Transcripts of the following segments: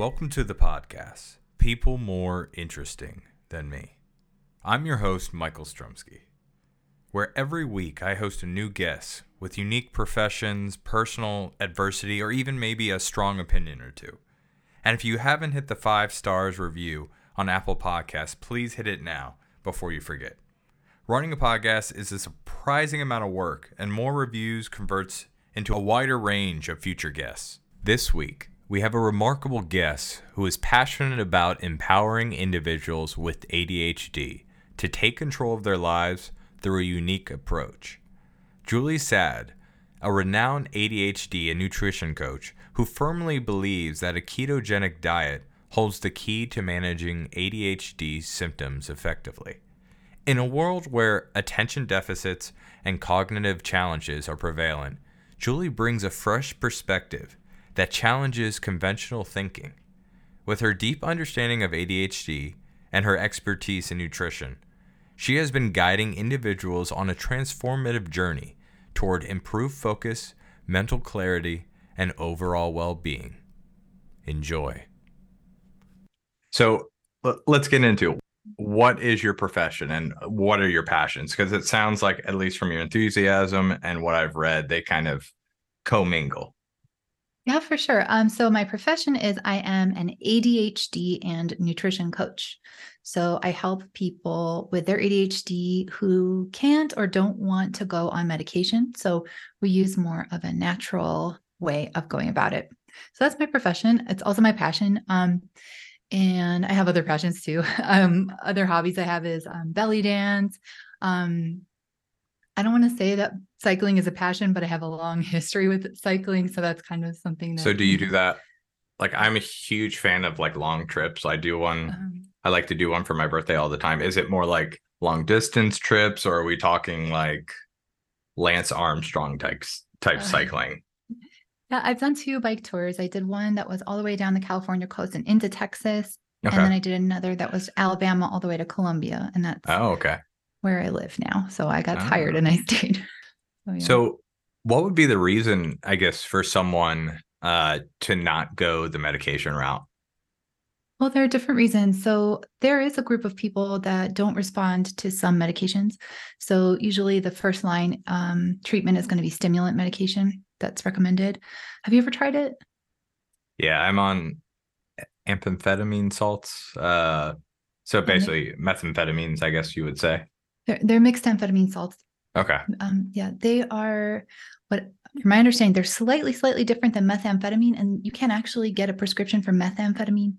Welcome to the podcast, People More Interesting Than Me. I'm your host, Michael Strumsky, where every week I host a new guest with unique professions, personal adversity, or even maybe a strong opinion or two. And if you haven't hit the five stars review on Apple Podcasts, please hit it now before you forget. Running a podcast is a surprising amount of work, and more reviews converts into a wider range of future guests. This week, we have a remarkable guest who is passionate about empowering individuals with ADHD to take control of their lives through a unique approach. Julie Saad, a renowned ADHD and nutrition coach who firmly believes that a ketogenic diet holds the key to managing ADHD symptoms effectively. In a world where attention deficits and cognitive challenges are prevalent, Julie brings a fresh perspective that challenges conventional thinking. With her deep understanding of ADHD and her expertise in nutrition, she has been guiding individuals on a transformative journey toward improved focus, mental clarity, and overall well being. Enjoy. So let's get into. What is your profession and what are your passions? Because it sounds like, at least from your enthusiasm and what I've read, they kind of commingle. Yeah, for sure. Um, so my profession is I am an ADHD and nutrition coach. So I help people with their ADHD who can't or don't want to go on medication. So we use more of a natural way of going about it. So that's my profession. It's also my passion. Um, and I have other passions too. Um, other hobbies I have is um, belly dance. Um, I don't want to say that cycling is a passion, but I have a long history with cycling, so that's kind of something that. So do you do that? Like I'm a huge fan of like long trips. I do one. Um, I like to do one for my birthday all the time. Is it more like long distance trips, or are we talking like Lance Armstrong type type uh, cycling? Yeah, I've done two bike tours. I did one that was all the way down the California coast and into Texas. Okay. And then I did another that was Alabama all the way to Colombia. And that's oh, okay. Where I live now. So I got oh. tired and I stayed. So, yeah. so what would be the reason, I guess, for someone uh to not go the medication route? Well, there are different reasons. So, there is a group of people that don't respond to some medications. So, usually the first line um, treatment is going to be stimulant medication that's recommended. Have you ever tried it? Yeah, I'm on amphetamine salts. Uh, so basically, methamphetamines, I guess you would say. They're, they're mixed amphetamine salts. Okay. Um, yeah, they are what from my understanding, they're slightly, slightly different than methamphetamine, and you can actually get a prescription for methamphetamine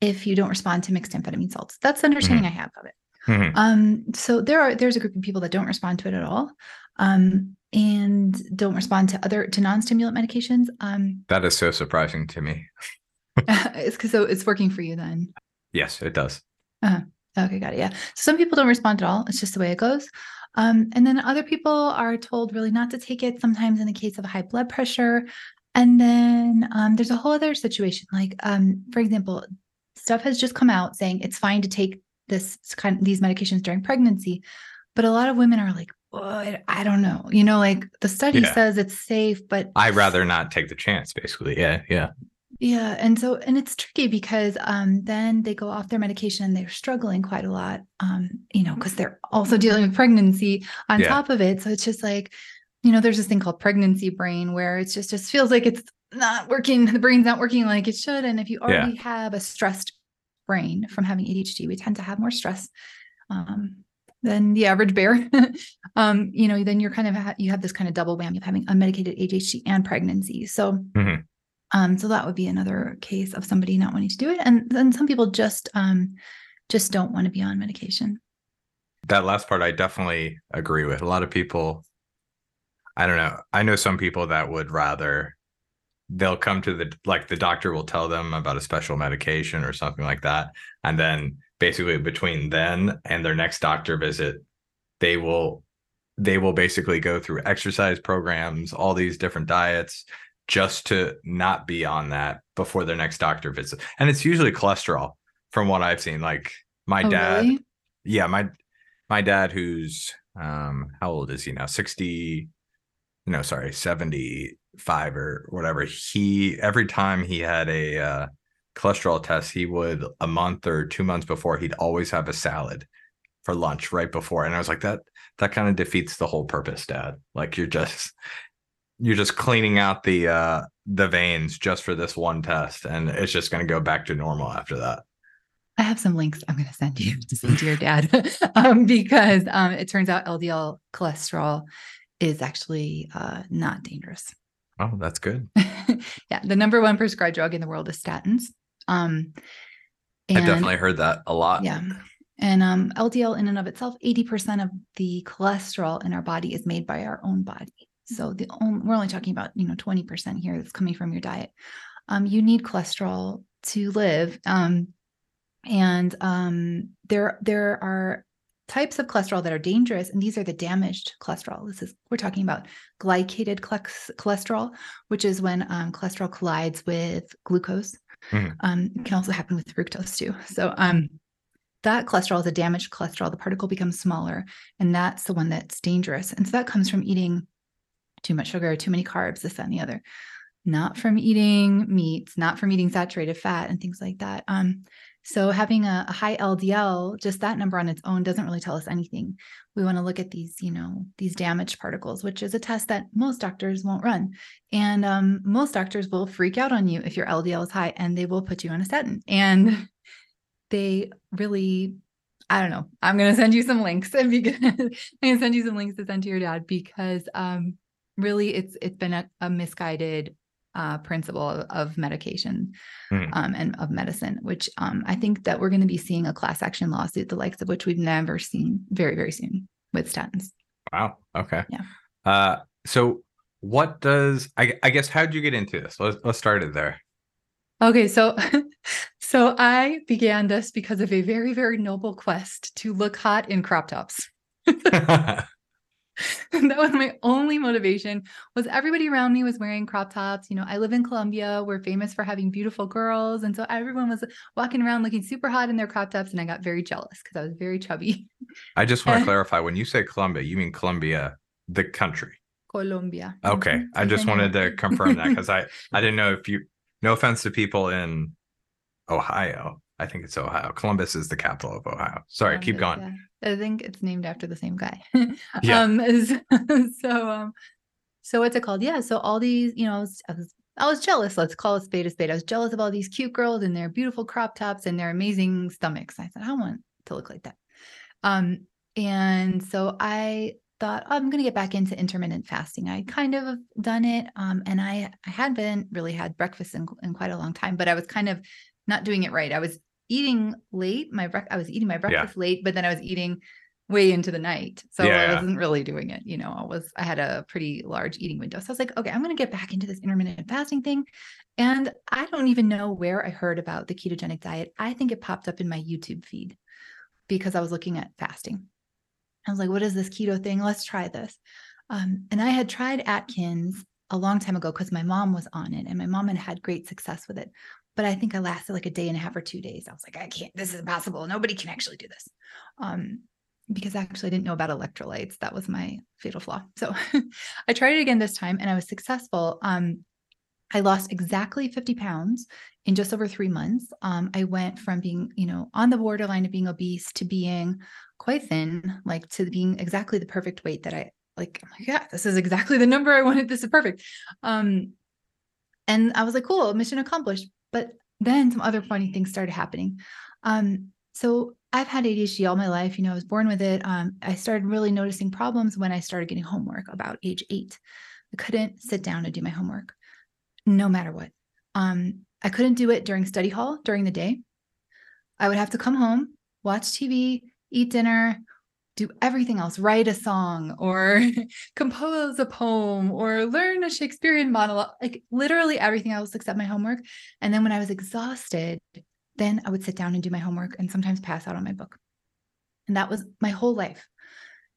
if you don't respond to mixed amphetamine salts. That's the understanding mm-hmm. I have of it. Mm-hmm. Um, so there are there's a group of people that don't respond to it at all. Um, and don't respond to other to non-stimulant medications. Um, that is so surprising to me. it's because so it's working for you then. Yes, it does. Uh-huh. Okay, got it. Yeah. So some people don't respond at all. It's just the way it goes. Um, and then other people are told really not to take it. Sometimes in the case of high blood pressure, and then um, there's a whole other situation. Like, um, for example, stuff has just come out saying it's fine to take this kind of, these medications during pregnancy, but a lot of women are like, well, I don't know. You know, like the study yeah. says it's safe, but I'd rather not take the chance, basically. Yeah. Yeah. Yeah. And so, and it's tricky because um, then they go off their medication and they're struggling quite a lot, um, you know, because they're also dealing with pregnancy on yeah. top of it. So it's just like, you know, there's this thing called pregnancy brain where it's just, just feels like it's not working. The brain's not working like it should. And if you already yeah. have a stressed brain from having ADHD, we tend to have more stress. Um, than the average bear, um, you know, then you're kind of ha- you have this kind of double whammy of having unmedicated ADHD and pregnancy. So, mm-hmm. Um, so that would be another case of somebody not wanting to do it, and then some people just um, just don't want to be on medication. That last part, I definitely agree with. A lot of people, I don't know. I know some people that would rather they'll come to the like the doctor will tell them about a special medication or something like that, and then basically between then and their next doctor visit they will they will basically go through exercise programs all these different diets just to not be on that before their next doctor visit and it's usually cholesterol from what i've seen like my oh, dad really? yeah my my dad who's um how old is he now 60 no sorry 75 or whatever he every time he had a uh cholesterol test, he would a month or two months before, he'd always have a salad for lunch right before. And I was like, that that kind of defeats the whole purpose, Dad. Like you're just you're just cleaning out the uh the veins just for this one test, and it's just gonna go back to normal after that. I have some links I'm going to send you to send to your dad um, because um, it turns out LDL cholesterol is actually uh, not dangerous. Oh, that's good. yeah, the number one prescribed drug in the world is statins. Um, and, I definitely heard that a lot. Yeah. And um, LDL in and of itself, 80% of the cholesterol in our body is made by our own body. So the only, we're only talking about, you know, 20% here that's coming from your diet. Um, you need cholesterol to live. Um, and um, there, there are types of cholesterol that are dangerous and these are the damaged cholesterol this is we're talking about glycated cholesterol which is when um, cholesterol collides with glucose mm. um, it can also happen with fructose too so um, that cholesterol is a damaged cholesterol the particle becomes smaller and that's the one that's dangerous and so that comes from eating too much sugar too many carbs this that and the other not from eating meats not from eating saturated fat and things like that um, so having a, a, high LDL, just that number on its own doesn't really tell us anything. We want to look at these, you know, these damaged particles, which is a test that most doctors won't run. And um, most doctors will freak out on you if your LDL is high and they will put you on a statin. And they really, I don't know. I'm going to send you some links because I'm going to send you some links to send to your dad because um, really it's it's been a, a misguided uh, principle of, of medication mm. um, and of medicine, which um, I think that we're going to be seeing a class action lawsuit, the likes of which we've never seen very, very soon with statins. Wow. Okay. Yeah. Uh, so what does I, I guess how'd you get into this? Let's let's start it there. Okay, so so I began this because of a very, very noble quest to look hot in crop tops. that was my only motivation was everybody around me was wearing crop tops. You know i live in colombia we're famous for having beautiful girls. And so everyone was walking around looking super hot in their crop tops. And i got very jealous because i was very chubby. I just want to clarify when you say colombia you mean colombia the country? Colombia okay. Mm-hmm. i just wanted to confirm that because i i didn't know if you no offense to people in ohio I think it's Ohio. Columbus is the capital of Ohio. Sorry, Columbus, keep going. Yeah. I think it's named after the same guy. yeah. Um, so, um, so what's it called? Yeah. So all these, you know, I was, I was, I was jealous. Let's call it spade a spade. I was jealous of all these cute girls and their beautiful crop tops and their amazing stomachs. I said, I want to look like that. Um, and so I thought oh, I'm going to get back into intermittent fasting. I kind of done it, um, and I I hadn't really had breakfast in, in quite a long time, but I was kind of not doing it right. I was eating late. My bre- I was eating my breakfast yeah. late, but then I was eating way into the night. So yeah. I wasn't really doing it. You know, I was I had a pretty large eating window. So I was like, okay, I'm gonna get back into this intermittent fasting thing. And I don't even know where I heard about the ketogenic diet. I think it popped up in my YouTube feed because I was looking at fasting. I was like, what is this keto thing? Let's try this. Um, and I had tried Atkins a long time ago because my mom was on it and my mom had had great success with it but I think I lasted like a day and a half or two days. I was like, I can't, this is impossible. Nobody can actually do this. Um, because actually I didn't know about electrolytes. That was my fatal flaw. So I tried it again this time and I was successful. Um, I lost exactly 50 pounds in just over three months. Um, I went from being, you know, on the borderline of being obese to being quite thin, like to being exactly the perfect weight that I like. I'm like, yeah, this is exactly the number I wanted. This is perfect. Um, and I was like, cool, mission accomplished. But then some other funny things started happening. Um, so I've had ADHD all my life. You know, I was born with it. Um, I started really noticing problems when I started getting homework about age eight. I couldn't sit down and do my homework, no matter what. Um, I couldn't do it during study hall during the day. I would have to come home, watch TV, eat dinner, do everything else, write a song or compose a poem or learn a Shakespearean monologue, like literally everything else except my homework. And then when I was exhausted, then I would sit down and do my homework and sometimes pass out on my book. And that was my whole life.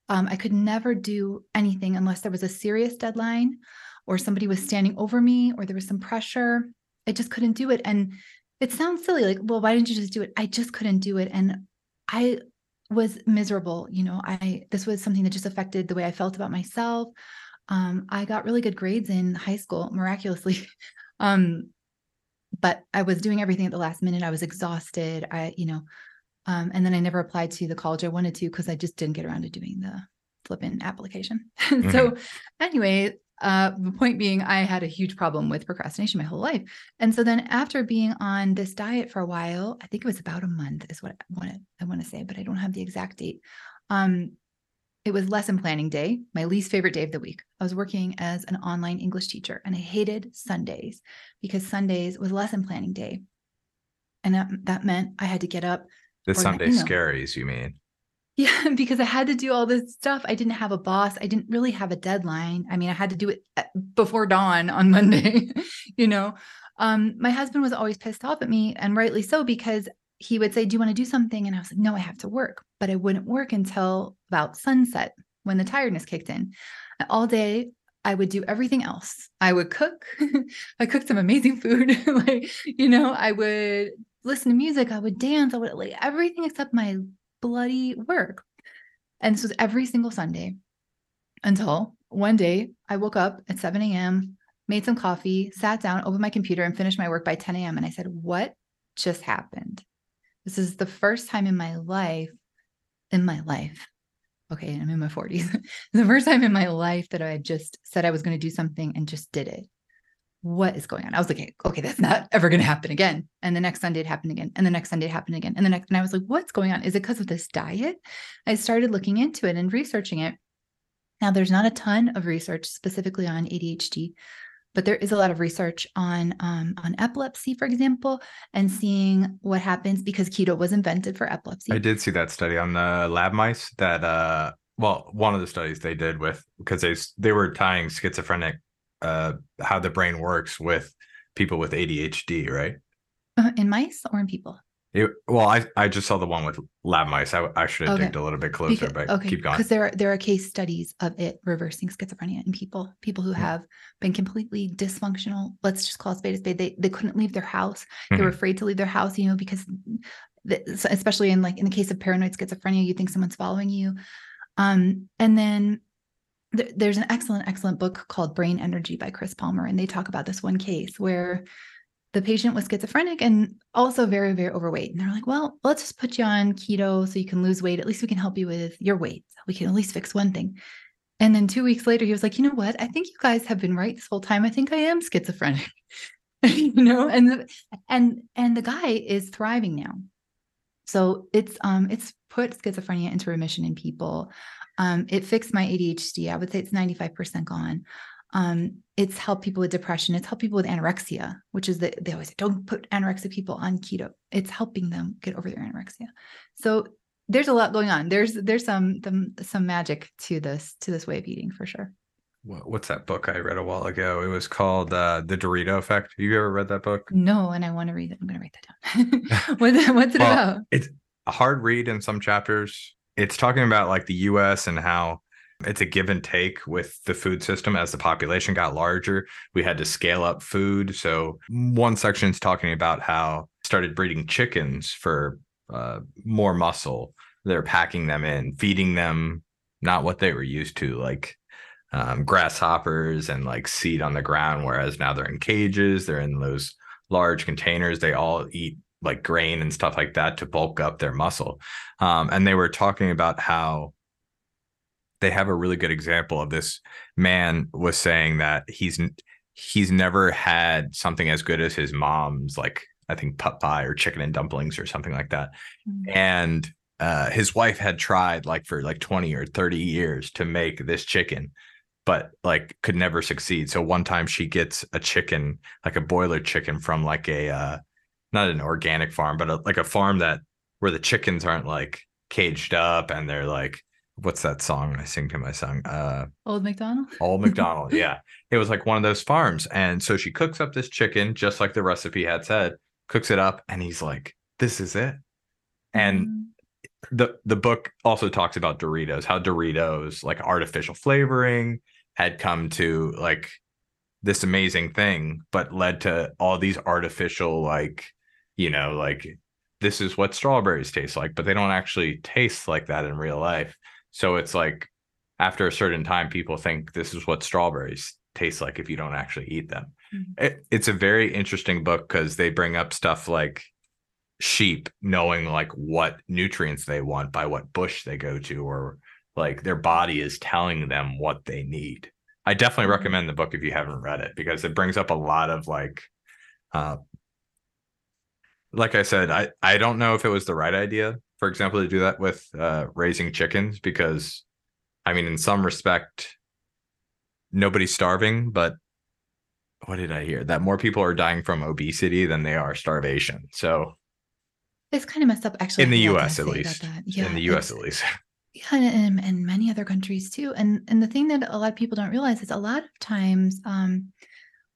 Um, I could never do anything unless there was a serious deadline or somebody was standing over me or there was some pressure. I just couldn't do it. And it sounds silly, like, well, why didn't you just do it? I just couldn't do it. And I was miserable. You know, I this was something that just affected the way I felt about myself. Um, I got really good grades in high school, miraculously. um, but I was doing everything at the last minute. I was exhausted. I, you know, um, and then I never applied to the college I wanted to because I just didn't get around to doing the flipping application. Mm-hmm. so anyway, uh, the point being, I had a huge problem with procrastination my whole life. And so then after being on this diet for a while, I think it was about a month is what I want to, I want to say, but I don't have the exact date. Um, it was lesson planning day, my least favorite day of the week. I was working as an online English teacher and I hated Sundays because Sundays was lesson planning day. And that, that meant I had to get up. The Sunday scaries, you mean? Yeah, because I had to do all this stuff. I didn't have a boss. I didn't really have a deadline. I mean, I had to do it uh, before dawn on Monday, you know. Um, my husband was always pissed off at me, and rightly so, because he would say, Do you want to do something? And I was like, No, I have to work. But I wouldn't work until about sunset when the tiredness kicked in. All day, I would do everything else. I would cook. I cooked some amazing food. like, you know, I would listen to music. I would dance. I would like everything except my bloody work. And this was every single Sunday until one day I woke up at 7 a.m., made some coffee, sat down, opened my computer, and finished my work by 10 a.m. And I said, What just happened? This is the first time in my life, in my life. Okay, I'm in my 40s. the first time in my life that I just said I was going to do something and just did it what is going on? I was like, okay, that's not ever going to happen again. And the next Sunday it happened again. And the next Sunday it happened again. And the next, and I was like, what's going on? Is it because of this diet? I started looking into it and researching it. Now, there's not a ton of research specifically on ADHD, but there is a lot of research on um, on epilepsy, for example, and seeing what happens because keto was invented for epilepsy. I did see that study on the lab mice that, uh, well, one of the studies they did with because they they were tying schizophrenic uh, how the brain works with people with ADHD, right? Uh, in mice or in people? It, well, I, I just saw the one with lab mice. I, I should have okay. digged a little bit closer, because, but okay. keep going. Because there are there are case studies of it reversing schizophrenia in people, people who have been completely dysfunctional. Let's just call it spade a spade. They they couldn't leave their house. They mm-hmm. were afraid to leave their house, you know, because the, especially in like in the case of paranoid schizophrenia, you think someone's following you. Um, and then there's an excellent, excellent book called Brain Energy by Chris Palmer. And they talk about this one case where the patient was schizophrenic and also very, very overweight. And they're like, well, let's just put you on keto so you can lose weight. At least we can help you with your weight. We can at least fix one thing. And then two weeks later, he was like, you know what? I think you guys have been right this whole time. I think I am schizophrenic. you know, and the, and and the guy is thriving now. So it's um it's put schizophrenia into remission in people. Um, it fixed my ADHD. I would say it's 95% gone. Um, it's helped people with depression. It's helped people with anorexia, which is that they always say, don't put anorexic people on keto. It's helping them get over their anorexia. So there's a lot going on. There's there's some some, some magic to this to this way of eating for sure. What's that book I read a while ago? It was called uh, The Dorito Effect. Have you ever read that book? No, and I want to read it. I'm going to write that down. what, what's it well, about? It's a hard read in some chapters it's talking about like the US and how it's a give and take with the food system as the population got larger. We had to scale up food. So one section is talking about how started breeding chickens for uh, more muscle. They're packing them in feeding them not what they were used to like um, grasshoppers and like seed on the ground whereas now they're in cages they're in those large containers. They all eat like grain and stuff like that to bulk up their muscle. Um, and they were talking about how they have a really good example of this man was saying that he's he's never had something as good as his mom's like I think pot pie or chicken and dumplings or something like that. Mm-hmm. And uh, his wife had tried like for like 20 or 30 years to make this chicken but like could never succeed. So one time she gets a chicken, like a boiler chicken from like a uh, not an organic farm, but a, like a farm that where the chickens aren't like caged up and they're like what's that song I sing to my son? Uh Old McDonald. Old McDonald, yeah. It was like one of those farms. And so she cooks up this chicken just like the recipe had said, cooks it up, and he's like, This is it. And mm the the book also talks about Doritos, how Doritos, like artificial flavoring, had come to like this amazing thing, but led to all these artificial like you know, like this is what strawberries taste like, but they don't actually taste like that in real life. So it's like after a certain time, people think this is what strawberries taste like if you don't actually eat them. mm-hmm. it, it's a very interesting book because they bring up stuff like sheep knowing like what nutrients they want by what bush they go to or like their body is telling them what they need i definitely mm-hmm. recommend the book if you haven't read it because it brings up a lot of like uh like i said i i don't know if it was the right idea for example to do that with uh raising chickens because i mean in some respect nobody's starving but what did i hear that more people are dying from obesity than they are starvation so it's kind of messed up, actually. In the U.S. at least. Yeah, in the U.S. at least. Yeah, and, and many other countries too. And and the thing that a lot of people don't realize is a lot of times, um,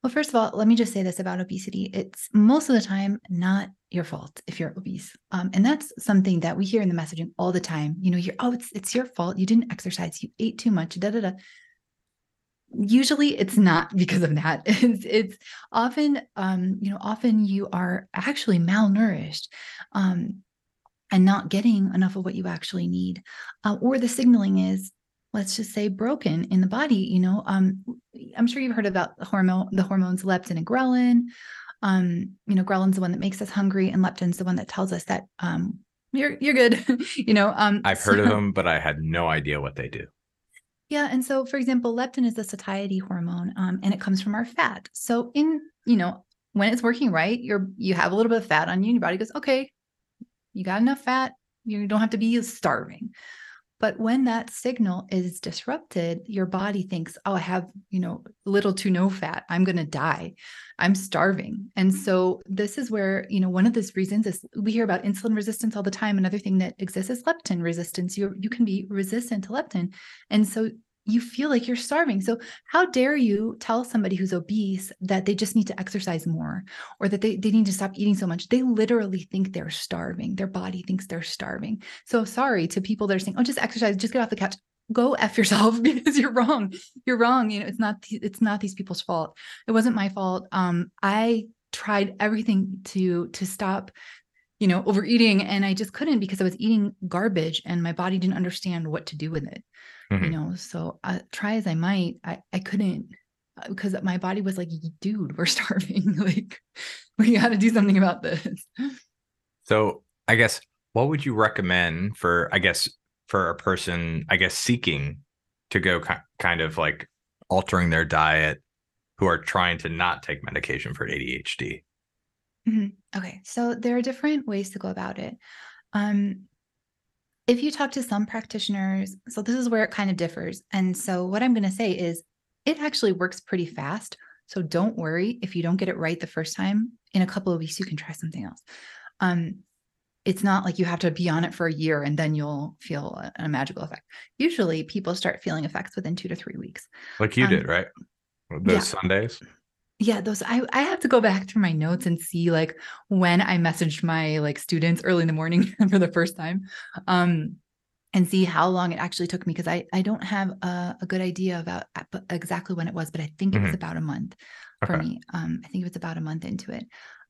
well, first of all, let me just say this about obesity: it's most of the time not your fault if you're obese, um, and that's something that we hear in the messaging all the time. You know, you're oh, it's it's your fault. You didn't exercise. You ate too much. Da da da usually it's not because of that it's, it's often um, you know often you are actually malnourished um, and not getting enough of what you actually need uh, or the signaling is let's just say broken in the body you know um, i'm sure you've heard about the hormone the hormones leptin and ghrelin um, you know ghrelin's the one that makes us hungry and leptin's the one that tells us that um, you're you're good you know um, i've heard of them but i had no idea what they do yeah, and so for example, leptin is the satiety hormone, um, and it comes from our fat. So in you know when it's working right, you're you have a little bit of fat on you, and your body goes, okay, you got enough fat, you don't have to be starving. But when that signal is disrupted, your body thinks, oh, I have, you know, little to no fat. I'm going to die. I'm starving. And so this is where, you know, one of those reasons is we hear about insulin resistance all the time. Another thing that exists is leptin resistance. You, you can be resistant to leptin. And so you feel like you're starving. So, how dare you tell somebody who's obese that they just need to exercise more or that they, they need to stop eating so much? They literally think they're starving. Their body thinks they're starving. So, sorry to people that are saying, oh, just exercise, just get off the couch. Go F yourself because you're wrong. You're wrong. You know, it's not it's not these people's fault. It wasn't my fault. Um, I tried everything to to stop you know overeating and i just couldn't because i was eating garbage and my body didn't understand what to do with it mm-hmm. you know? So uh, try as i might i i couldn't because uh, my body was like dude we're starving like we got to do something about this. So i guess what would you recommend for i guess for a person i guess seeking to go kind of like altering their diet who are trying to not take medication for adhd mm-hmm. okay so there are different ways to go about it um if you talk to some practitioners, so this is where it kind of differs. And so what I'm going to say is it actually works pretty fast. So don't worry if you don't get it right the first time. In a couple of weeks, you can try something else. Um, it's not like you have to be on it for a year and then you'll feel a, a magical effect. Usually, people start feeling effects within two to three weeks. Like you um, did, right? Those yeah. Sundays yeah those I, I have to go back through my notes and see like when i messaged my like students early in the morning for the first time um and see how long it actually took me because i i don't have a, a, good idea about exactly when it was but i think mm-hmm. it was mm-hmm. about a month for okay. me um i think it was about a month into it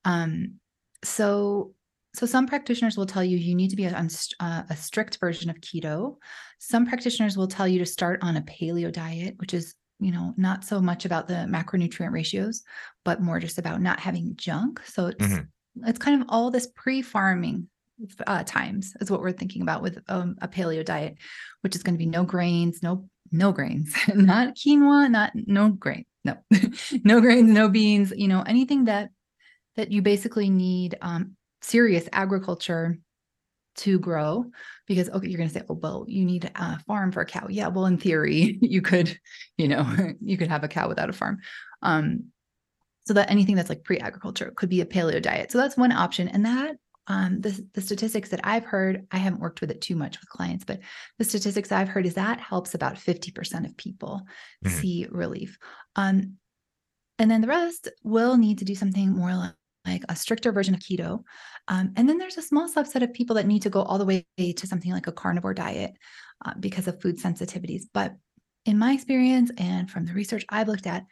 um so so some practitioners will tell you you need to be on uh, a strict version of keto some practitioners will tell you to start on a paleo diet which is you know, not so much about the macronutrient ratios, but more just about not having junk. So it's mm-hmm. it's kind of all this pre-farming uh, times is what we're thinking about with um, a paleo diet, which is going to be no grains, no no grains, not quinoa, not no grain, no no grains, no beans. You know, anything that that you basically need um, serious agriculture to grow because okay you're going to say oh well you need a farm for a cow. Yeah well in theory you could you know you could have a cow without a farm. Um so that anything that's like pre-agriculture could be a paleo diet. So that's one option and that um the, the statistics that i've heard i haven't worked with it too much with clients but the statistics i've heard is that helps about 50% of people mm-hmm. see relief. Um and then the rest will need to do something more like a stricter version of keto. Um, and then there's a small subset of people that need to go all the way to something like a carnivore diet uh, because of food sensitivities. But in my experience and from the research I've looked at,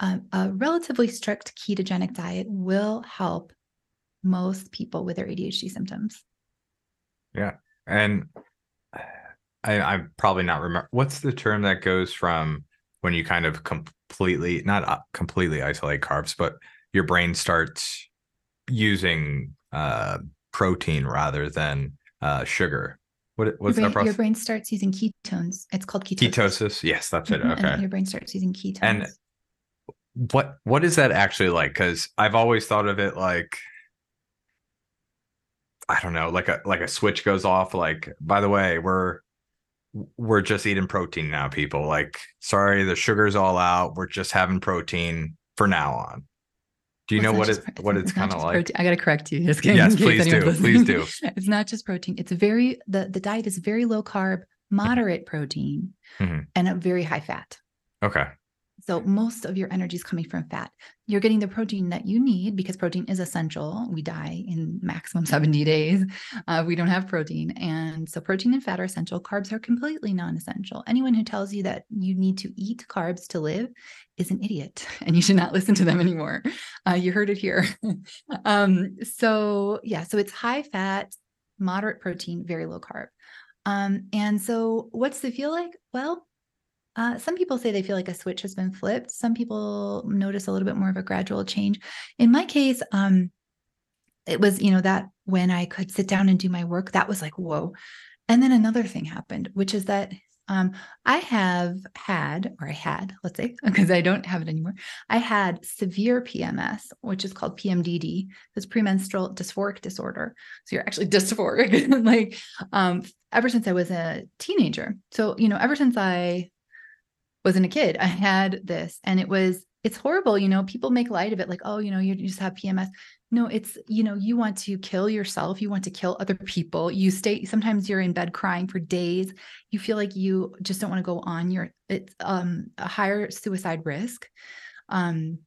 um, a relatively strict ketogenic diet will help most people with their ADHD symptoms. Yeah. And I, I'm probably not remember what's the term that goes from when you kind of completely not uh, completely isolate carbs, but your brain starts using uh, protein rather than uh, sugar. What, what's your brain, that process? Your brain starts using ketones. It's called ketosis. Ketosis. Yes, that's it. Mhm, Okay. And your brain starts using ketones. And what what is that actually like? Because I've always thought of it like I don't know, like a like a switch goes off. Like, by the way, we're we're just eating protein now, people. Like, sorry, the sugar's all out. We're just having protein for now on. Do you Well, know what not it just- what it's it's kind of like? protein. I got to correct you. Just Yes, please do. Please listening. It's not just protein. It's very the the diet is very low carb, moderate protein, Mhm. and a very high fat. Okay. So most of your energy is coming from fat. You're getting the protein that you need because protein is essential. We die in maximum 70 days. Uh, we don't have protein. And so protein and fat are essential. Carbs are completely non-essential. Anyone who tells you that you need to eat carbs to live is an idiot and you should not listen to them anymore. Uh, you heard it here. um, so yeah, so it's high fat, moderate protein, very low carb. Um, and so what's the feel like? Well, uh, some people say they feel like a switch has been flipped. Some people notice a little bit more of a gradual change. In my case, um, it was, you know, that when I could sit down and do my work, that was like, whoa. And then another thing happened, which is that um, I have had, or I had, let's say, because I don't have it anymore, I had severe PMS, which is called PMDD, that's premenstrual dysphoric disorder. So you're actually dysphoric, like um, ever since I was a teenager. So, you know, ever since I wasn't a kid. I had this and it was it's horrible, you know, people make light of it like, oh, you know, you just have PMS. No, it's, you know, you want to kill yourself, you want to kill other people. You stay sometimes you're in bed crying for days. You feel like you just don't want to go on. You're it's um a higher suicide risk. Um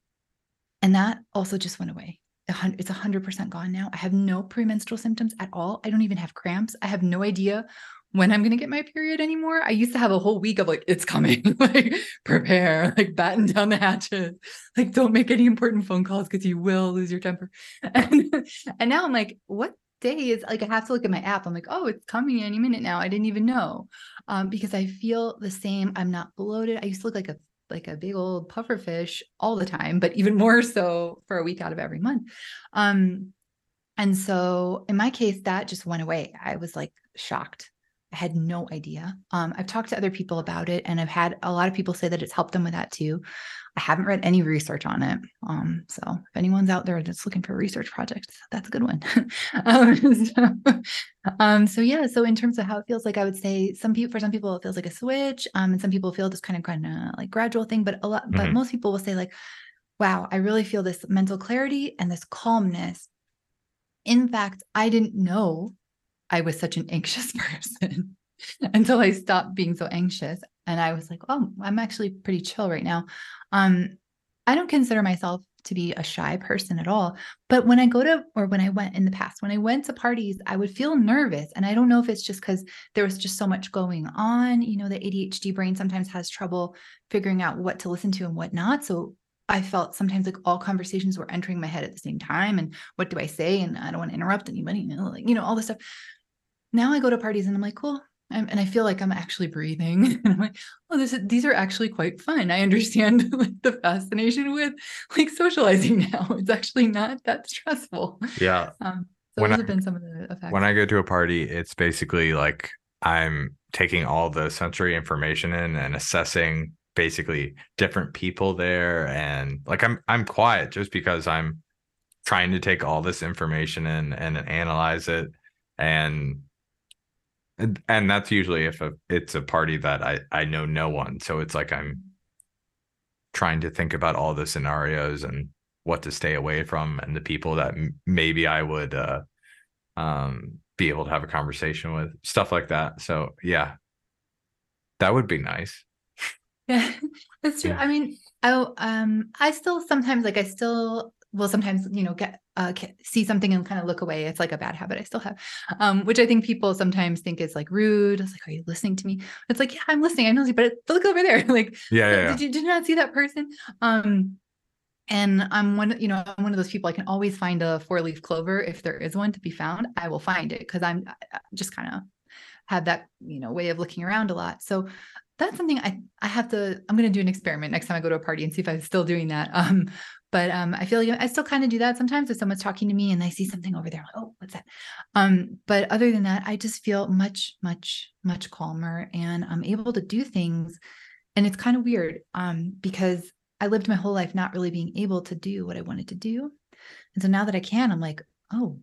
and that also just went away. It's 100% gone now. I have no premenstrual symptoms at all. I don't even have cramps. I have no idea when I'm going to get my period anymore. I used to have a whole week of like, it's coming, like prepare, like batten down the hatches, like don't make any important phone calls because you will lose your temper. And, and now I'm like, what day is like, I have to look at my app. I'm like, oh, it's coming any minute now. I didn't even know um, because I feel the same. I'm not bloated. I used to look like a like a big old puffer fish all the time, but even more so for a week out of every month. Um, and so in my case, that just went away. I was like shocked. I had no idea. Um, I've talked to other people about it, and I've had a lot of people say that it's helped them with that too. I haven't read any research on it. Um, so if anyone's out there that's looking for a research project, that's a good one. um, so, um, so yeah, so in terms of how it feels like, I would say some people, for some people, it feels like a switch. Um, and some people feel this kind of kind of like gradual thing, but a lot, but Mhm. most people will say like, wow, I really feel this mental clarity and this calmness. In fact, I didn't know I was such an anxious person until I stopped being so anxious. And I was like, oh, I'm actually pretty chill right now. Um, I don't consider myself to be a shy person at all. But when I go to, or when I went in the past, when I went to parties, I would feel nervous. And I don't know if it's just because there was just so much going on. You know, the ADHD brain sometimes has trouble figuring out what to listen to and what not. So I felt sometimes like all conversations were entering my head at the same time. And what do I say? And I don't want to interrupt anybody, you know, like, you know, all this stuff. Now I go to parties and I'm like, cool. I'm, and I feel like I'm actually breathing. and I'm like, oh, this is, these are actually quite fun. I understand like the fascination with like socializing now. It's actually not that stressful. Yeah. Um, so When those I- have been some of the effects. When I go to a party, it's basically like I'm taking all the sensory information in and assessing basically different people there and like I'm I'm quiet just because I'm trying to take all this information in and analyze it and and, and that's usually if a, it's a party that I I know no one so it's like I'm trying to think about all the scenarios and what to stay away from and the people that m- maybe I would uh um be able to have a conversation with stuff like that so yeah that would be nice Yeah, that's true. Yeah. I mean, I um I still sometimes like I still will sometimes you know get uh see something and kind of look away. It's like a bad habit I still have, um, which I think people sometimes think is like rude. It's like, are you listening to me? It's like, yeah, I'm listening. I'm listening, but look over there. like, yeah yeah, "Uh, yeah. did you did you not see that person? Um, and I'm one, you know, I'm one of those people. I can always find a four leaf clover if there is one to be found. I will find it because I'm I- I just kind of have that you know way of looking around a lot. So that's something I I have to I'm going to do an experiment next time I go to a party and see if I'm still doing that. Um, but um, I feel like I still kind of do that sometimes if someone's talking to me and I see something over there, like, oh, what's that? Um, but other than that, I just feel much, much, much calmer and I'm able to do things. And it's kind of weird um, because I lived my whole life not really being able to do what I wanted to do. And so now that I can, I'm like, oh,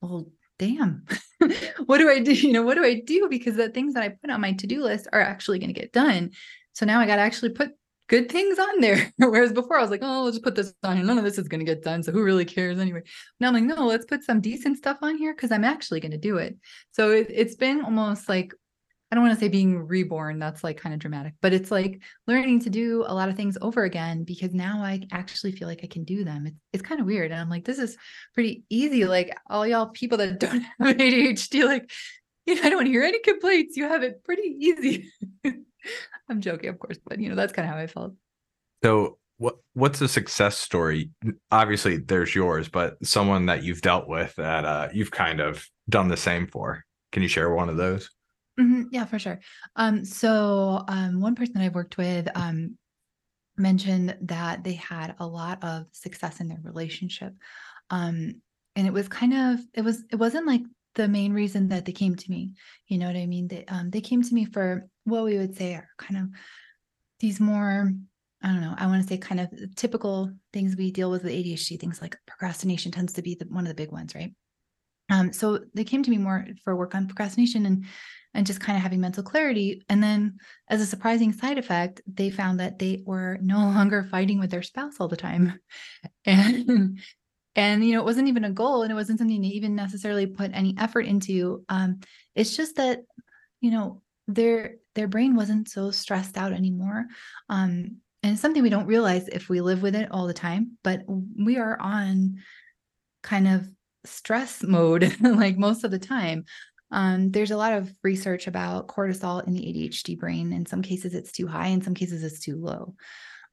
well, damn, what do I do? You know, what do I do? Because the things that I put on my to do list are actually going to get done. So now I got to actually put good things on there. Whereas before I was like, mm. oh, let's put this on. None of this is going to get done. So who really cares anyway? Now I'm like, no, let's put some decent stuff on here because I'm actually going to do it. So it, it's been almost like I don't want to say being reborn, that's like kind of dramatic, but it's like learning to do a lot of things over again because now I actually feel like I can do them. It's, it's kind of weird. And I'm like, this is pretty easy. Like all y'all people that don't have ADHD, like, you know, I don't want to hear any complaints. You have it pretty easy. I'm joking, of course, but you know, that's kind of how I felt. So what what's a success story? Obviously there's yours, but someone that you've dealt with that uh, you've kind of done the same for. Can you share one of those? Mm-hmm. Yeah, for sure. Um, so um, one person that I've worked with um, mentioned that they had a lot of success in their relationship. Um, and it was kind of it was it wasn't like the main reason that they came to me. You know what I mean? They um, they came to me for what we would say are kind of these more I don't know, I want to say kind of typical things we deal with with ADHD, things like procrastination tends to be the, one of the big ones, right? Um, so they came to me more for work on procrastination and and just kind of having mental clarity. And then, as a surprising side effect, they found that they were no longer fighting with their spouse all the time. And and you know, it wasn't even a goal and it wasn't something they even necessarily put any effort into. Um, it's just that, you know, their their brain wasn't so stressed out anymore. Um, and it's something we don't realize if we live with it all the time, but we are on kind of stress mode like most of the time um, there's a lot of research about cortisol in the ADHD brain. In some cases, it's too high. In some cases, it's too low.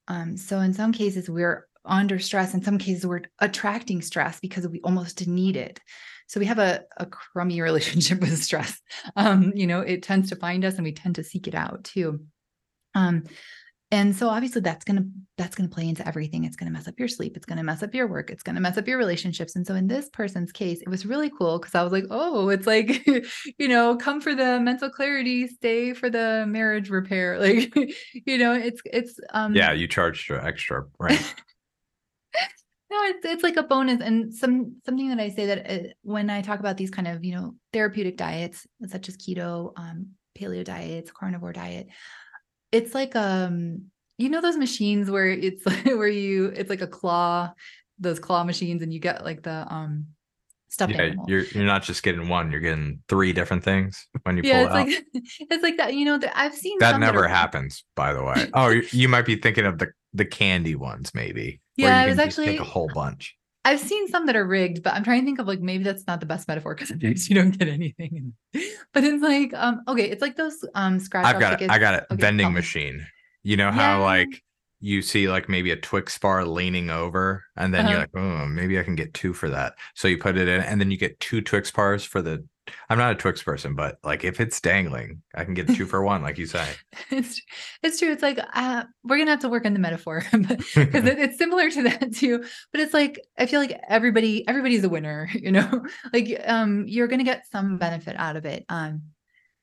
Um, so in some cases, we're under stress. In some cases, we're attracting stress because we almost need it. So we have a, a crummy relationship with stress. Um, you know, it tends to find us and we tend to seek it out too. Um, and so obviously that's going to that's going to play into everything. It's going to mess up your sleep. It's going to mess up your work. It's going to mess up your relationships. And so in this person's case it was really cool because i was like oh it's like you know come for the mental clarity stay for the marriage repair. Like you know it's it's um yeah you charged extra right no it's it's like a bonus and some something that i say that uh, when i talk about these kind of you know therapeutic diets such as keto um paleo diets carnivore diet it's like um you know those machines where it's like where you it's like a claw those claw machines and you get like the um stuffed yeah, animal. You're you're not just getting one, you're getting three different things when you yeah, pull it's it like, it's like that. You know, that I've seen that never that are, happens, by the way. oh, you, you, might be thinking of the the candy ones, maybe. Yeah, it was actually a whole bunch. I've seen some that are rigged, but I'm trying to think of like maybe that's not the best metaphor because sometimes you don't get anything. but it's like um okay, it's like those um scratch. I've got it. I got it. Okay, Vending oh. machine. You know how yeah. like you see like maybe a Twix bar leaning over, and then uh-huh. you're like, oh, maybe I can get two for that. So you put it in, and then you get two Twix bars for the I'm not a Twix person, but like if it's dangling, I can get two for one, like you say. it's it's true. It's like uh, we're gonna have to work on the metaphor because it, it's similar to that too. But it's like I feel like everybody everybody's a winner, you know. like um, you're gonna get some benefit out of it. Um,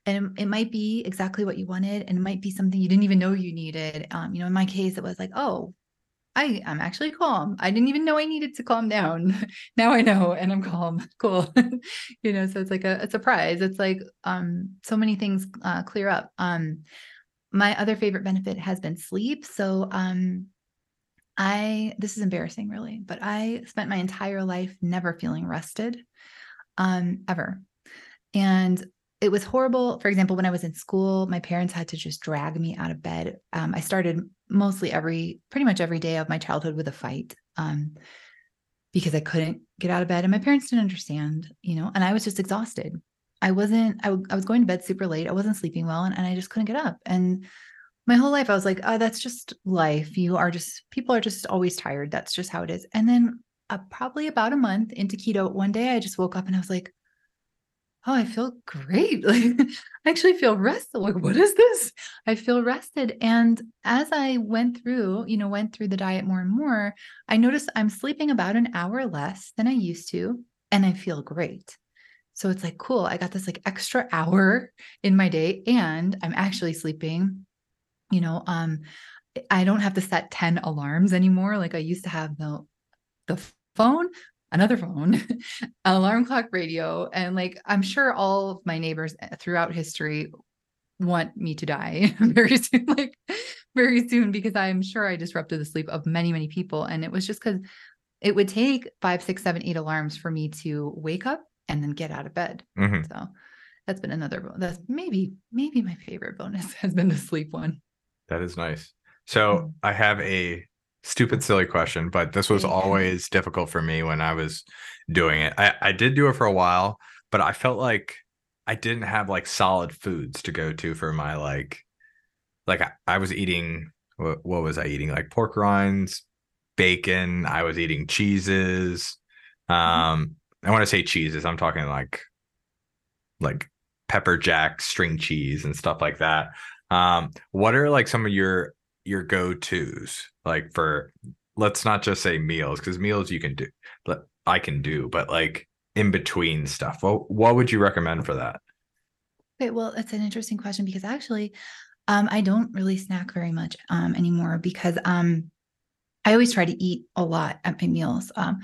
and it, it, might be exactly what you wanted, and it might be something you didn't even know you needed. Um, you know, in my case, it was like, oh, I, I'm actually calm. I didn't even know I needed to calm down. now I know and I'm calm. Cool. you know, so it's like a, a, surprise. It's like um so many things uh, clear up. Um my other favorite benefit has been sleep. So um I this is embarrassing really, but I spent my entire life never feeling rested. Um ever. And it was horrible. For example, when I was in school, my parents had to just drag me out of bed. Um, I started mostly every, pretty much every day of my childhood with a fight um, because I couldn't get out of bed, and my parents didn't understand, you know, and I was just exhausted. I wasn't. I, w- I was going to bed super late. I wasn't sleeping well, and, and I just couldn't get up. And my whole life, I was like, "Oh, that's just life. You are just people are just always tired. That's just how it is." And then, uh, probably about a month into keto, one day I just woke up and I was like, oh, I feel great. Like I actually feel rested. Like, what is this? I feel rested. And as I went through, you know, went through the diet more and more, I noticed I'm sleeping about an hour less than I used to, and I feel great. So it's like, cool. I got this like extra hour in my day, and I'm actually sleeping. You know, um, I don't have to set 10 alarms anymore. Like I used to have the the phone another phone, alarm clock radio. And like, I'm sure all of my neighbors eh, throughout history want me to die very soon, like very soon, because I'm sure I disrupted the sleep of many, many people. And it was just because it would take five, six, seven, eight alarms for me to wake up and then get out of bed. Mm-hmm. So that's been another, that's maybe, maybe my favorite bonus has been the sleep one. That is nice. So mm-hmm. I have a stupid silly question but this was always difficult for me when i was doing it. I, I did do it for a while but i felt like i didn't have like solid foods to go to for my like like i, I was eating what, what was i eating? Like pork rinds bacon i was eating cheeses mm-hmm. um i want to say cheeses i'm talking like like pepper jack string cheese and stuff like that. Um what are like some of your your go-tos like for let's not just say meals because meals you can do i can do but like in between stuff. What, what would you recommend for that? Okay well it's an interesting question because actually um, i don't really snack very much um, anymore because um, i always try to eat a lot at my meals um,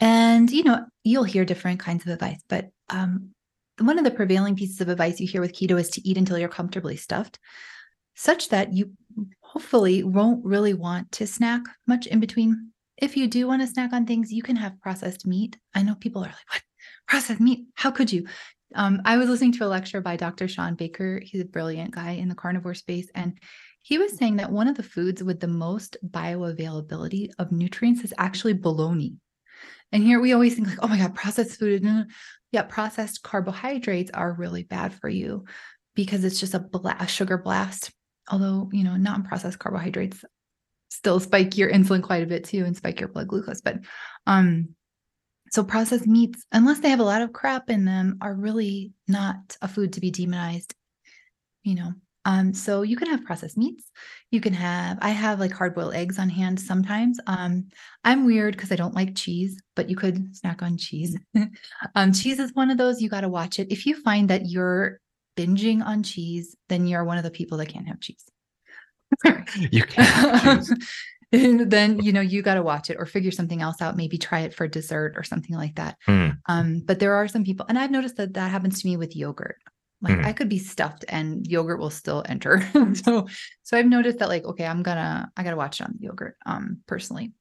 and you know you'll hear different kinds of advice but um, one of the prevailing pieces of advice you hear with keto is to eat until you're comfortably stuffed such that you hopefully won't really want to snack much in between. If you do want to snack on things, you can have processed meat. I know people are like, what? Processed meat? How could you? Um, I was listening to a lecture by Dr. Shawn Baker. He's a brilliant guy in the carnivore space. And he was saying that one of the foods with the most bioavailability of nutrients is actually bologna. And here we always think like, oh my God, processed food. Yeah, processed carbohydrates are really bad for you because it's just a, a sugar blast although you know non-processed carbohydrates still spike your insulin quite a bit too and spike your blood glucose but um so processed meats unless they have a lot of crap in them are really not a food to be demonized you know. Um so you can have processed meats. You can have i have like hard boiled eggs on hand sometimes. Um i'm weird because i don't like cheese but you could snack on cheese. Um cheese is one of those you got to watch it. If you find that you're binging on cheese, then you're one of the people that can't have cheese. you can't. and then you know you got to watch it or figure something else out. Maybe try it for dessert or something like that. Mm. Um, but there are some people, and I've noticed that that happens to me with yogurt. Like mm. I could be stuffed and yogurt will still enter. so, so I've noticed that like okay, I'm gonna I gotta watch it on the yogurt. Um, personally,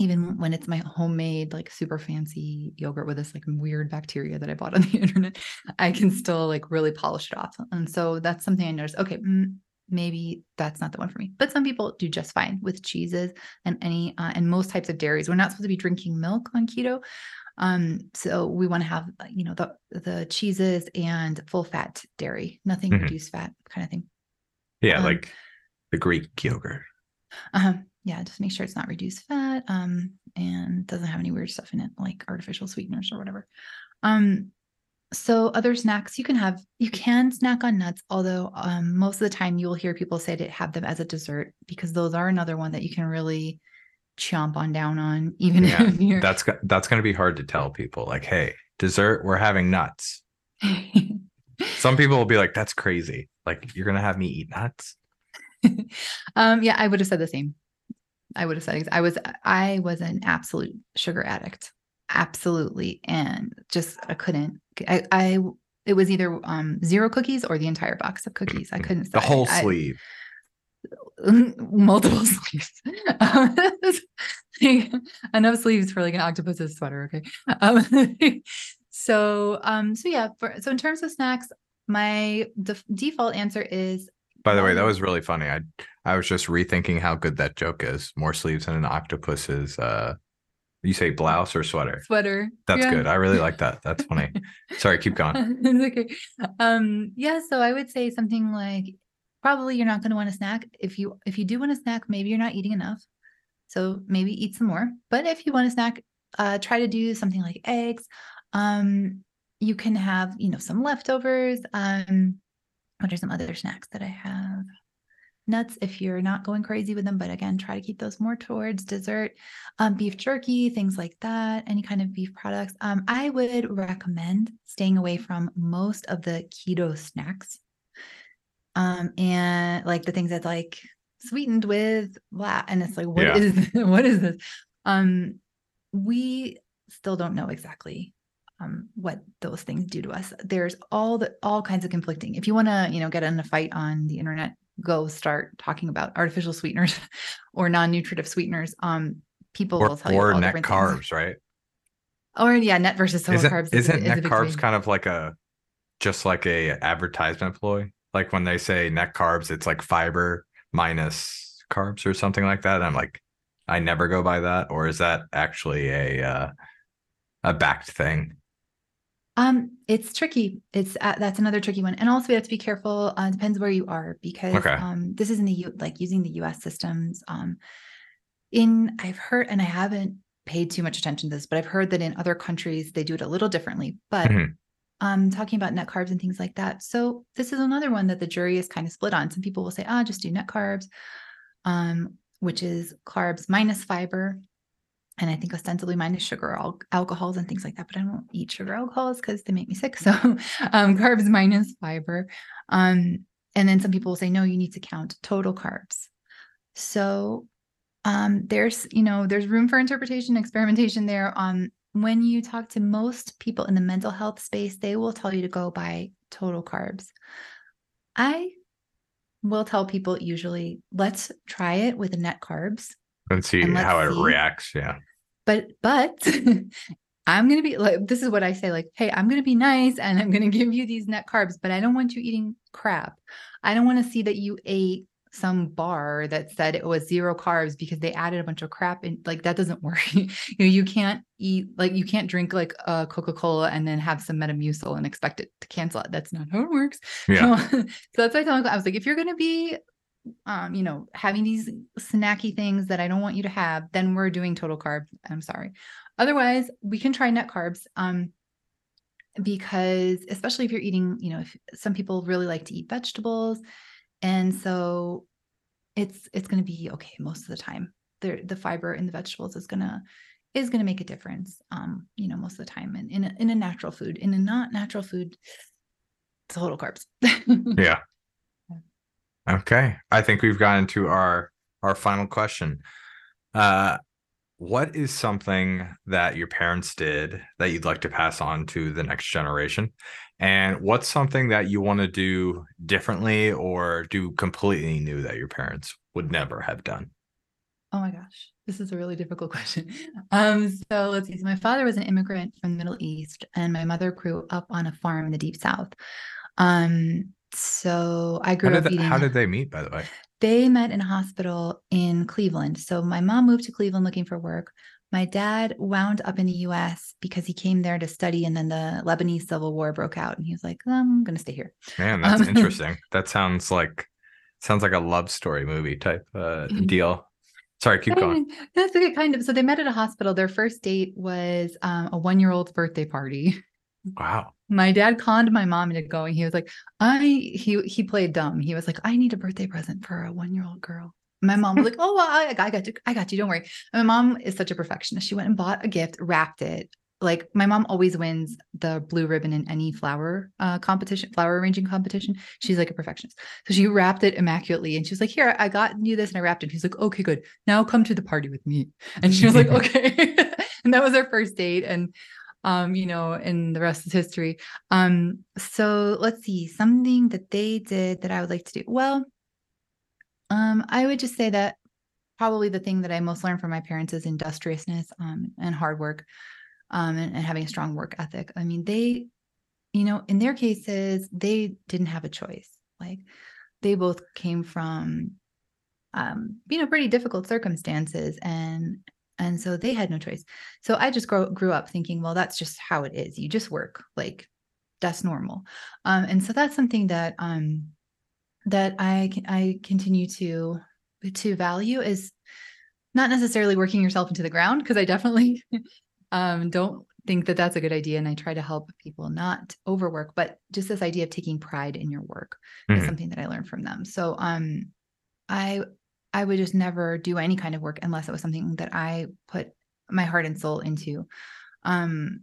even when it's my homemade like super fancy yogurt with this like weird bacteria that I bought on the internet, I can still like really polish it off. And so that's something I noticed. Okay, mm, maybe that's not the one for me. But some people do just fine with cheeses and any uh, and most types of dairies. We're not supposed to be drinking milk on keto. Um, so we want to have uh, you know the the cheeses and full fat dairy, nothing mm-hmm. reduced fat kind of thing. Yeah, um, like the Greek yogurt. Uh-huh yeah, just make sure it's not reduced fat um, and doesn't have any weird stuff in it, like artificial sweeteners or whatever. Um, so other snacks you can have, you can snack on nuts, although um, most of the time you will hear people say to have them as a dessert because those are another one that you can really chomp on down on, even yeah, if you're. That's that's going to be hard to tell people. Like, hey, dessert, we're having nuts. Some people will be like, "That's crazy! Like, you're going to have me eat nuts." um, yeah, I would have said the same. I would have said I was I was an absolute sugar addict. Absolutely. And just I couldn't I, I it was either um zero cookies or the entire box of cookies. I couldn't the whole I, sleeve. multiple sleeves. enough sleeves for like an octopus's sweater. Okay. Um, so um so yeah, for, so in terms of snacks, my def- default answer is by the way, that was really funny. I I was just rethinking how good that joke is. More sleeves than an octopus's uh you say blouse or sweater? Sweater. That's yeah. good. I really like that. That's funny. Sorry, keep going. okay. Um yeah, so I would say something like probably you're not going to want to snack. If you if you do want to snack, maybe you're not eating enough. So maybe eat some more. But if you want to snack, uh try to do something like eggs. Um you can have, you know, some leftovers. Um, what are some other snacks that I have? Nuts, if you're not going crazy with them, but again, try to keep those more towards dessert. Um, beef jerky, things like that, any kind of beef products. Um, I would recommend staying away from most of the keto snacks. Um, and like the things that's like sweetened with blah. And it's like, what Yeah. is what is this? Um, we still don't know exactly um, what those things do to us. There's all the all kinds of conflicting. If you want to, you know, get in a fight on the internet, go start talking about artificial sweeteners or non-nutritive sweeteners. Um, people Or, will tell you or net different things. carbs, right? Or yeah, net versus total Isn't, carbs. is isn't is net big carbs debate. kind of like a just like a advertisement ploy? Like when they say net carbs, it's like fiber minus carbs or something like that. I'm like, I never go by that. Or is that actually a uh, a backed thing? Um, it's tricky. It's uh, that's another tricky one, and also we have to be careful. Uh, depends where you are because Okay. um, this is in the U like using the U.S. systems. Um, in I've heard, and I haven't paid too much attention to this, but I've heard that in other countries they do it a little differently. But Mhm. um, talking about net carbs and things like that. So this is another one that the jury is kind of split on. Some people will say, ah, just do net carbs, um, which is carbs minus fiber. And I think ostensibly minus sugar, al- alcohols, and things like that. But I don't eat sugar alcohols because they make me sick. So um, carbs minus fiber. Um, and then some people will say, no, you need to count total carbs. So um, there's, you know, there's room for interpretation, experimentation there. Um, when you talk to most people in the mental health space, they will tell you to go by total carbs. I will tell people usually, let's try it with net carbs. And see And how it see. reacts. Yeah. But but I'm gonna be like this is what I say, like, hey, I'm gonna be nice and I'm gonna give you these net carbs, but I don't want you eating crap. I don't want to see that you ate some bar that said it was zero carbs because they added a bunch of crap and like that doesn't work. you know, you can't eat like you can't drink like a Coca-Cola and then have some Metamucil and expect it to cancel it. That's not how it works. Yeah. so that's why I told him, I was like, if you're gonna be um, you know, having these snacky things that I don't want you to have, then we're doing total carb. I'm sorry. Otherwise, we can try net carbs. Um, because especially if you're eating, you know, if some people really like to eat vegetables, and so it's it's going to be okay most of the time. The the fiber in the vegetables is gonna is gonna make a difference. Um, you know, most of the time, and in a, in a natural food, in a not natural food, total carbs. Yeah. Okay. I think we've gotten to our our final question. Uh what is something that your parents did that you'd like to pass on to the next generation? And what's something that you want to do differently or do completely new that your parents would never have done? Oh my gosh, this is a really difficult question. Um, so let's see. So my father was an immigrant from the Middle East, and my mother grew up on a farm in the Deep South. Um, so I grew How up eating. how did they meet, by the way? They met in a hospital in Cleveland. So my mom moved to Cleveland looking for work. My dad wound up in the US because he came there to study, and then the Lebanese Civil War broke out, and he was like, I'm going to stay here. Man, that's Um, interesting. That sounds like sounds like a love story movie type uh, Mhm. deal. Sorry, keep going. That's a good kind of. So they met at a hospital. Their first date was um, a one year old's birthday party. Wow. My dad conned my mom into going. He was like, I he he played dumb. He was like, I need a birthday present for a one year old girl. My mom was like, Oh, well, I, I got you. I got you. Don't worry. And my mom is such a perfectionist. She went and bought a gift, wrapped it. Like my mom always wins the blue ribbon in any flower uh, competition, flower arranging competition. She's like a perfectionist. So she wrapped it immaculately and she was like, Here, I got you this and I wrapped it. He's like, Okay, good. Now come to the party with me. And she was like, Okay. and that was our first date. And um, you know, and the rest is history. Um, so let's see, something that they did that I would like to do. Well, um, I would just say that probably the thing that I most learned from my parents is industriousness um, and hard work um, and, and having a strong work ethic. I mean, they, you know, in their cases, they didn't have a choice. Like they both came from, um, you know, pretty difficult circumstances and and so they had no choice. So I just grow, grew up thinking, well, that's just how it is. You just work like that's normal. Um, and so that's something that um, that I I continue to to value is not necessarily working yourself into the ground because I definitely um, don't think that that's a good idea and I try to help people not overwork, but just this idea of taking pride in your work mm-hmm. is something that I learned from them. So um I I would just never do any kind of work unless it was something that I put my heart and soul into. Um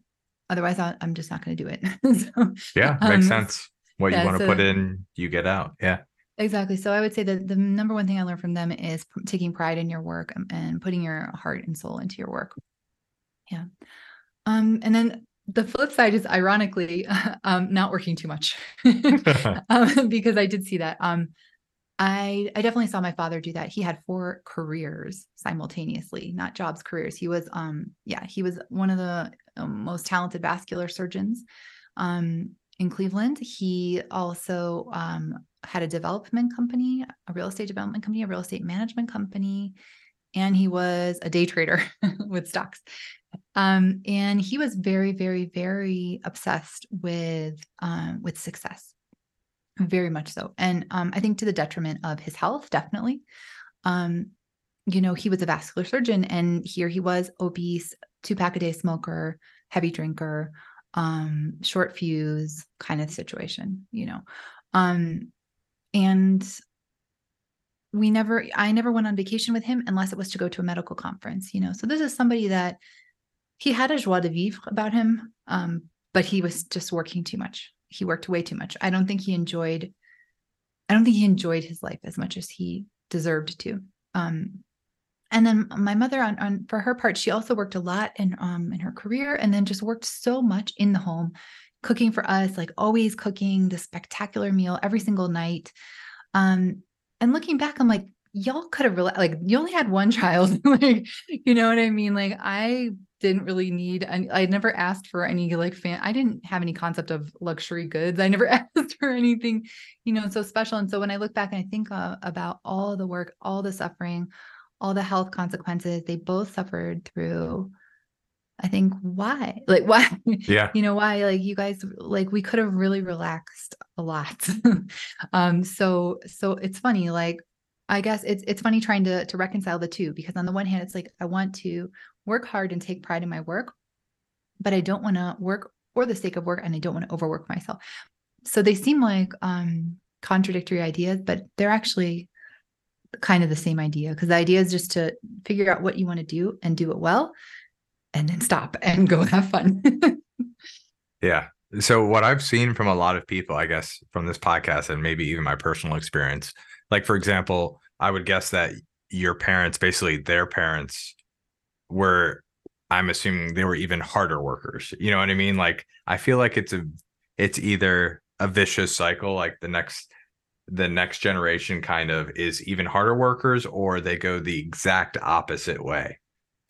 otherwise I, am just not going to do it. so, yeah, makes um, sense. What yeah, you want to so, put in, you get out. Yeah. Exactly. So I would say that the number one thing I learned from them is taking pride in your work and putting your heart and soul into your work. Yeah. Um, and then the flip side is ironically um, not working too much um, because I did see that. Um, I I definitely saw my father do that. He had four careers simultaneously, not jobs, careers. He was um yeah, he was one of the um, most talented vascular surgeons um in Cleveland. He also um had a development company, a real estate development company, a real estate management company, and he was a day trader with stocks. Um, and he was very, very, very obsessed with um, with success, very much so. And um, I think to the detriment of his health, definitely. Um, you know, he was a vascular surgeon, and here he was, obese, two pack a day smoker, heavy drinker, um, short fuse kind of situation. You know, um, and we never i never went on vacation with him unless it was to go to a medical conference you know so this is somebody that he had a joie de vivre about him um, but he was just working too much he worked way too much i don't think he enjoyed i don't think he enjoyed his life as much as he deserved to um, and then my mother on, on for her part she also worked a lot in um in her career and then just worked so much in the home cooking for us like always cooking the spectacular meal every single night um and looking back, I'm like, y'all could have really like you only had one child. like, you know what I mean? Like I didn't really need and I never asked for any like fan I didn't have any concept of luxury goods. I never asked for anything, you know, so special. And so when I look back and I think uh, about all the work, all the suffering, all the health consequences they both suffered through I think why? Like why? Yeah. you know why like you guys like we could have really relaxed a lot. um so so it's funny like I guess it's it's funny trying to to reconcile the two because on the one hand it's like I want to work hard and take pride in my work but I don't want to work for the sake of work and I don't want to overwork myself. So they seem like um contradictory ideas but they're actually kind of the same idea because the idea is just to figure out what you want to do and do it well and then stop and go have fun. yeah. So what I've seen from a lot of people, I guess, from this podcast and maybe even my personal experience, like for example, I would guess that your parents, basically their parents, were I'm assuming they were even harder workers. You know what I mean? Like I feel like it's a it's either a vicious cycle, like the next the next generation kind of is even harder workers, or they go the exact opposite way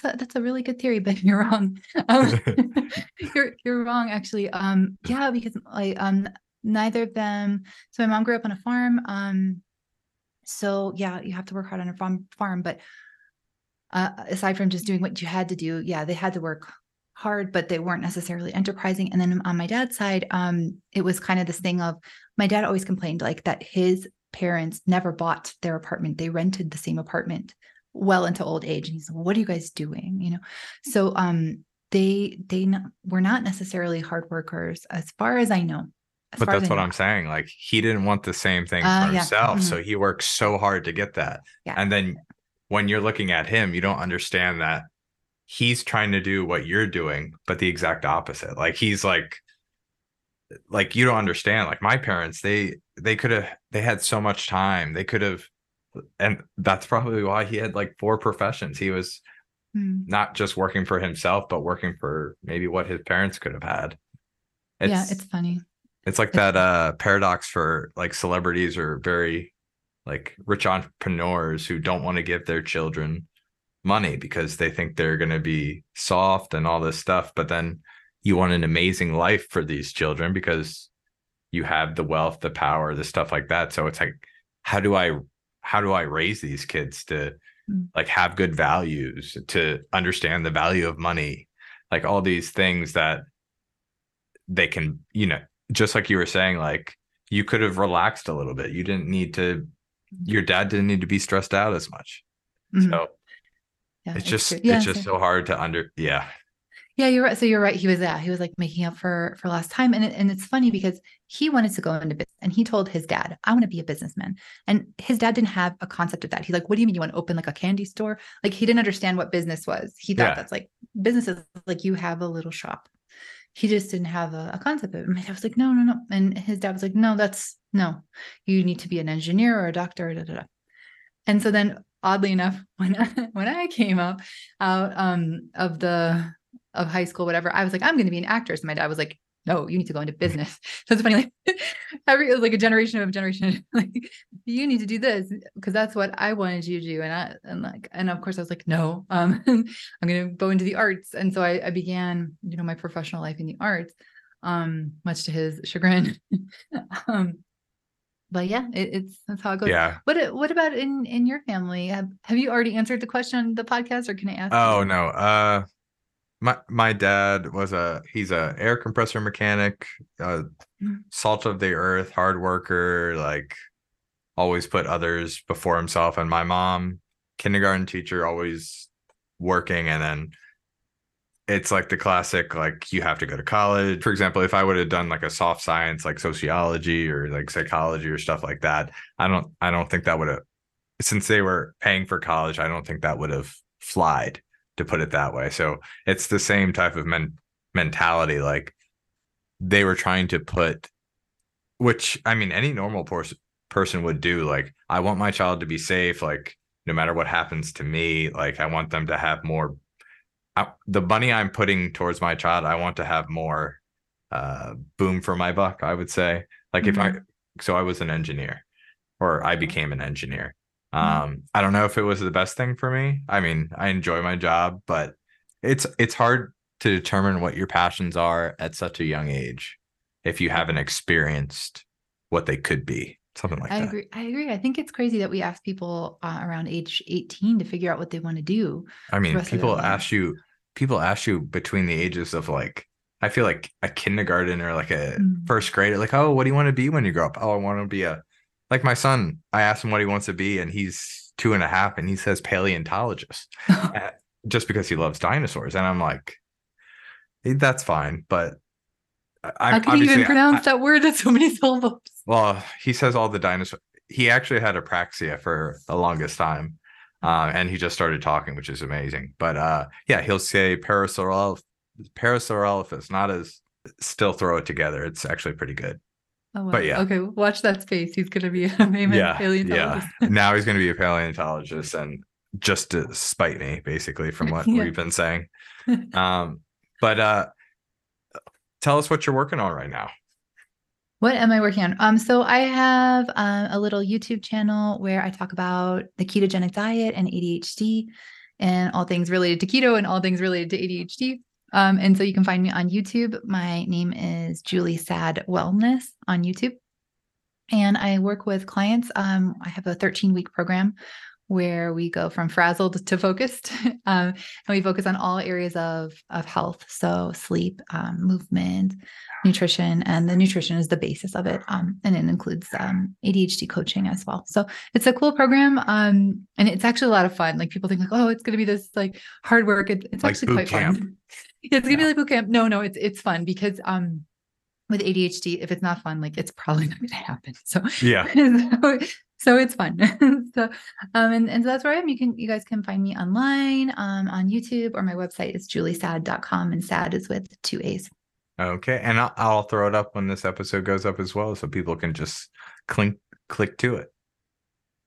that's a really good theory, but you're wrong. Um, you're you're wrong actually. Um, yeah, because like um, neither of them. So my mom grew up on a farm. Um, so yeah, you have to work hard on a farm. Farm, but uh, aside from just doing what you had to do, yeah, they had to work hard, but they weren't necessarily enterprising. And then on my dad's side, um, it was kind of this thing of my dad always complained like that his parents never bought their apartment; they rented the same apartment well into old age. And he's like well, what are you guys doing? You know? So um they they not, were not necessarily hard workers as far as i know but that's what i'm saying. Like he didn't want the same thing uh, for himself. Mm-hmm. so he worked so hard to get that. Yeah. and then when you're looking at him you don't understand that he's trying to do what you're doing but the exact opposite like he's like like you don't understand like my parents they they could have they had so much time they could have and that's probably why he had like four professions. He was mm. not just working for himself, but working for maybe what his parents could have had. It's, yeah, it's funny. It's like it's that uh paradox for like celebrities or very like rich entrepreneurs who don't want to give their children money because they think they're going to be soft and all this stuff but then you want an amazing life for these children because you have the wealth the power the stuff like that so it's like how do i how do I raise these kids to mm. like have good values, to understand the value of money, like all these things that they can, you know, just like you were saying, like you could have relaxed a little bit. You didn't need to, your dad didn't need to be stressed out as much. Mm-hmm. So yeah, it's, it's just, yeah, it's just so hard to under, yeah. Yeah, you're right. So you're right. He was yeah, he was like making up for for last time, and it, and it's funny because he wanted to go into business, and he told his dad, "I want to be a businessman," and his dad didn't have a concept of that. He's like, "What do you mean you want to open like a candy store?" Like he didn't understand what business was. He thought yeah. that's like business is like you have a little shop. He just didn't have a, a concept of it. And I was like, "No, no, no," and his dad was like, "No, that's no. You need to be an engineer or a doctor." Da, da, da. And so then, oddly enough, when I, when I came up out um, of the of high school, whatever, I was like, I'm going to be an actress. And my dad was like, no, you need to go into business. So it's funny, like every like a generation of generation, like you need to do this because that's what I wanted you to do. And I and like and of course I was like, no, um, I'm gonna go into the arts. And so I, I began, you know, my professional life in the arts, um, much to his chagrin. um, but yeah, it, it's that's how it goes. Yeah. What what about in in your family? Have have you already answered the question on the podcast, or can I ask? Oh you? no. Uh, my my dad was a he's a air compressor mechanic, uh, mm. salt of the earth, hard worker, like always put others before himself. And my mom, kindergarten teacher, always working, and then it's like the classic like you have to go to college for example if i would have done like a soft science like sociology or like psychology or stuff like that i don't i don't think that would have since they were paying for college i don't think that would have flied to put it that way. So it's the same type of men- mentality. Like they were trying to put, which I mean, any normal pers- person would do. Like, I want my child to be safe. Like, no matter what happens to me, like, I want them to have more. I, the money I'm putting towards my child, I want to have more uh, boom for my buck. I would say, like, mm-hmm. if I, mm-hmm. so I was an engineer, or I became an engineer Mm-hmm. Um, I don't know if it was the best thing for me. I mean, I enjoy my job, but it's it's hard to determine what your passions are at such a young age if you haven't experienced what they could be. Something like I that. agree. I agree. I think it's crazy that we ask people uh, around age 18 to figure out what they want to do. I mean, people ask you people ask you between the ages of like I feel like a kindergarten or like a mm. first grader, like, oh, what do you want to be when you grow up? Oh, I want to be a like my son, I asked him what he wants to be, and he's two and a half, and he says paleontologist uh, just because he loves dinosaurs. And I'm like, that's fine, but I how can you even pronounce I, that word? That's so many syllables. Well, he says all the dinosaurs. He actually had apraxia for the longest time, uh, and he just started talking, which is amazing. But uh, yeah, he'll say Parasaurolophus, not as still throw it together. It's actually pretty good. Oh, wow. But yeah. Okay, watch that space. He's going to be a famous yeah, paleontologist. Yeah. now he's going to be a paleontologist and just to spite me, basically, from what yeah. we've been saying. Um, but uh, tell us what you're working on right now. What am I working on? Um, so I have uh, a little YouTube channel where I talk about the ketogenic diet and ADHD and all things related to keto and all things related to ADHD. Um, and so you can find me on YouTube. My name is Julie Saad Wellness on YouTube. And I work with clients. Um, I have a 13 week program where we go from frazzled to focused. um, and we focus on all areas of, of health. So sleep, um, movement, nutrition, and the nutrition is the basis of it. Um, and it includes um, ADHD coaching as well. So it's a cool program. Um, and it's actually a lot of fun. Like people think like, oh, it's going to be this like hard work. It, it's like actually quite camp. fun. It's gonna yeah. be like boot camp. No, no, it's it's fun because um with ADHD, if it's not fun, like it's probably not gonna happen. So yeah. so, so it's fun. so um and, and so that's where I am. You can you guys can find me online um on YouTube or my website is juliesaad.com and Saad is with two A's. Okay. And I'll, I'll throw it up when this episode goes up as well so people can just click click to it.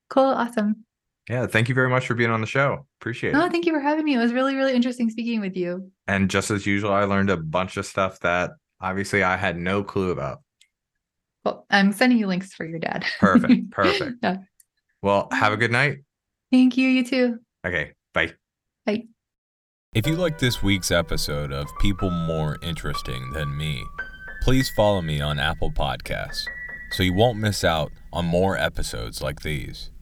Cool. Awesome. Yeah, thank you very much for being on the show. Appreciate no, it. No, thank you for having me. It was really, really interesting speaking with you. And just as usual, I learned a bunch of stuff that obviously I had no clue about. Well, I'm sending you links for your dad. Perfect. Perfect. yeah. Well, have a good night. Thank you. You too. Okay. Bye. Bye. If you like this week's episode of People More Interesting Than Me, please follow me on Apple Podcasts so you won't miss out on more episodes like these.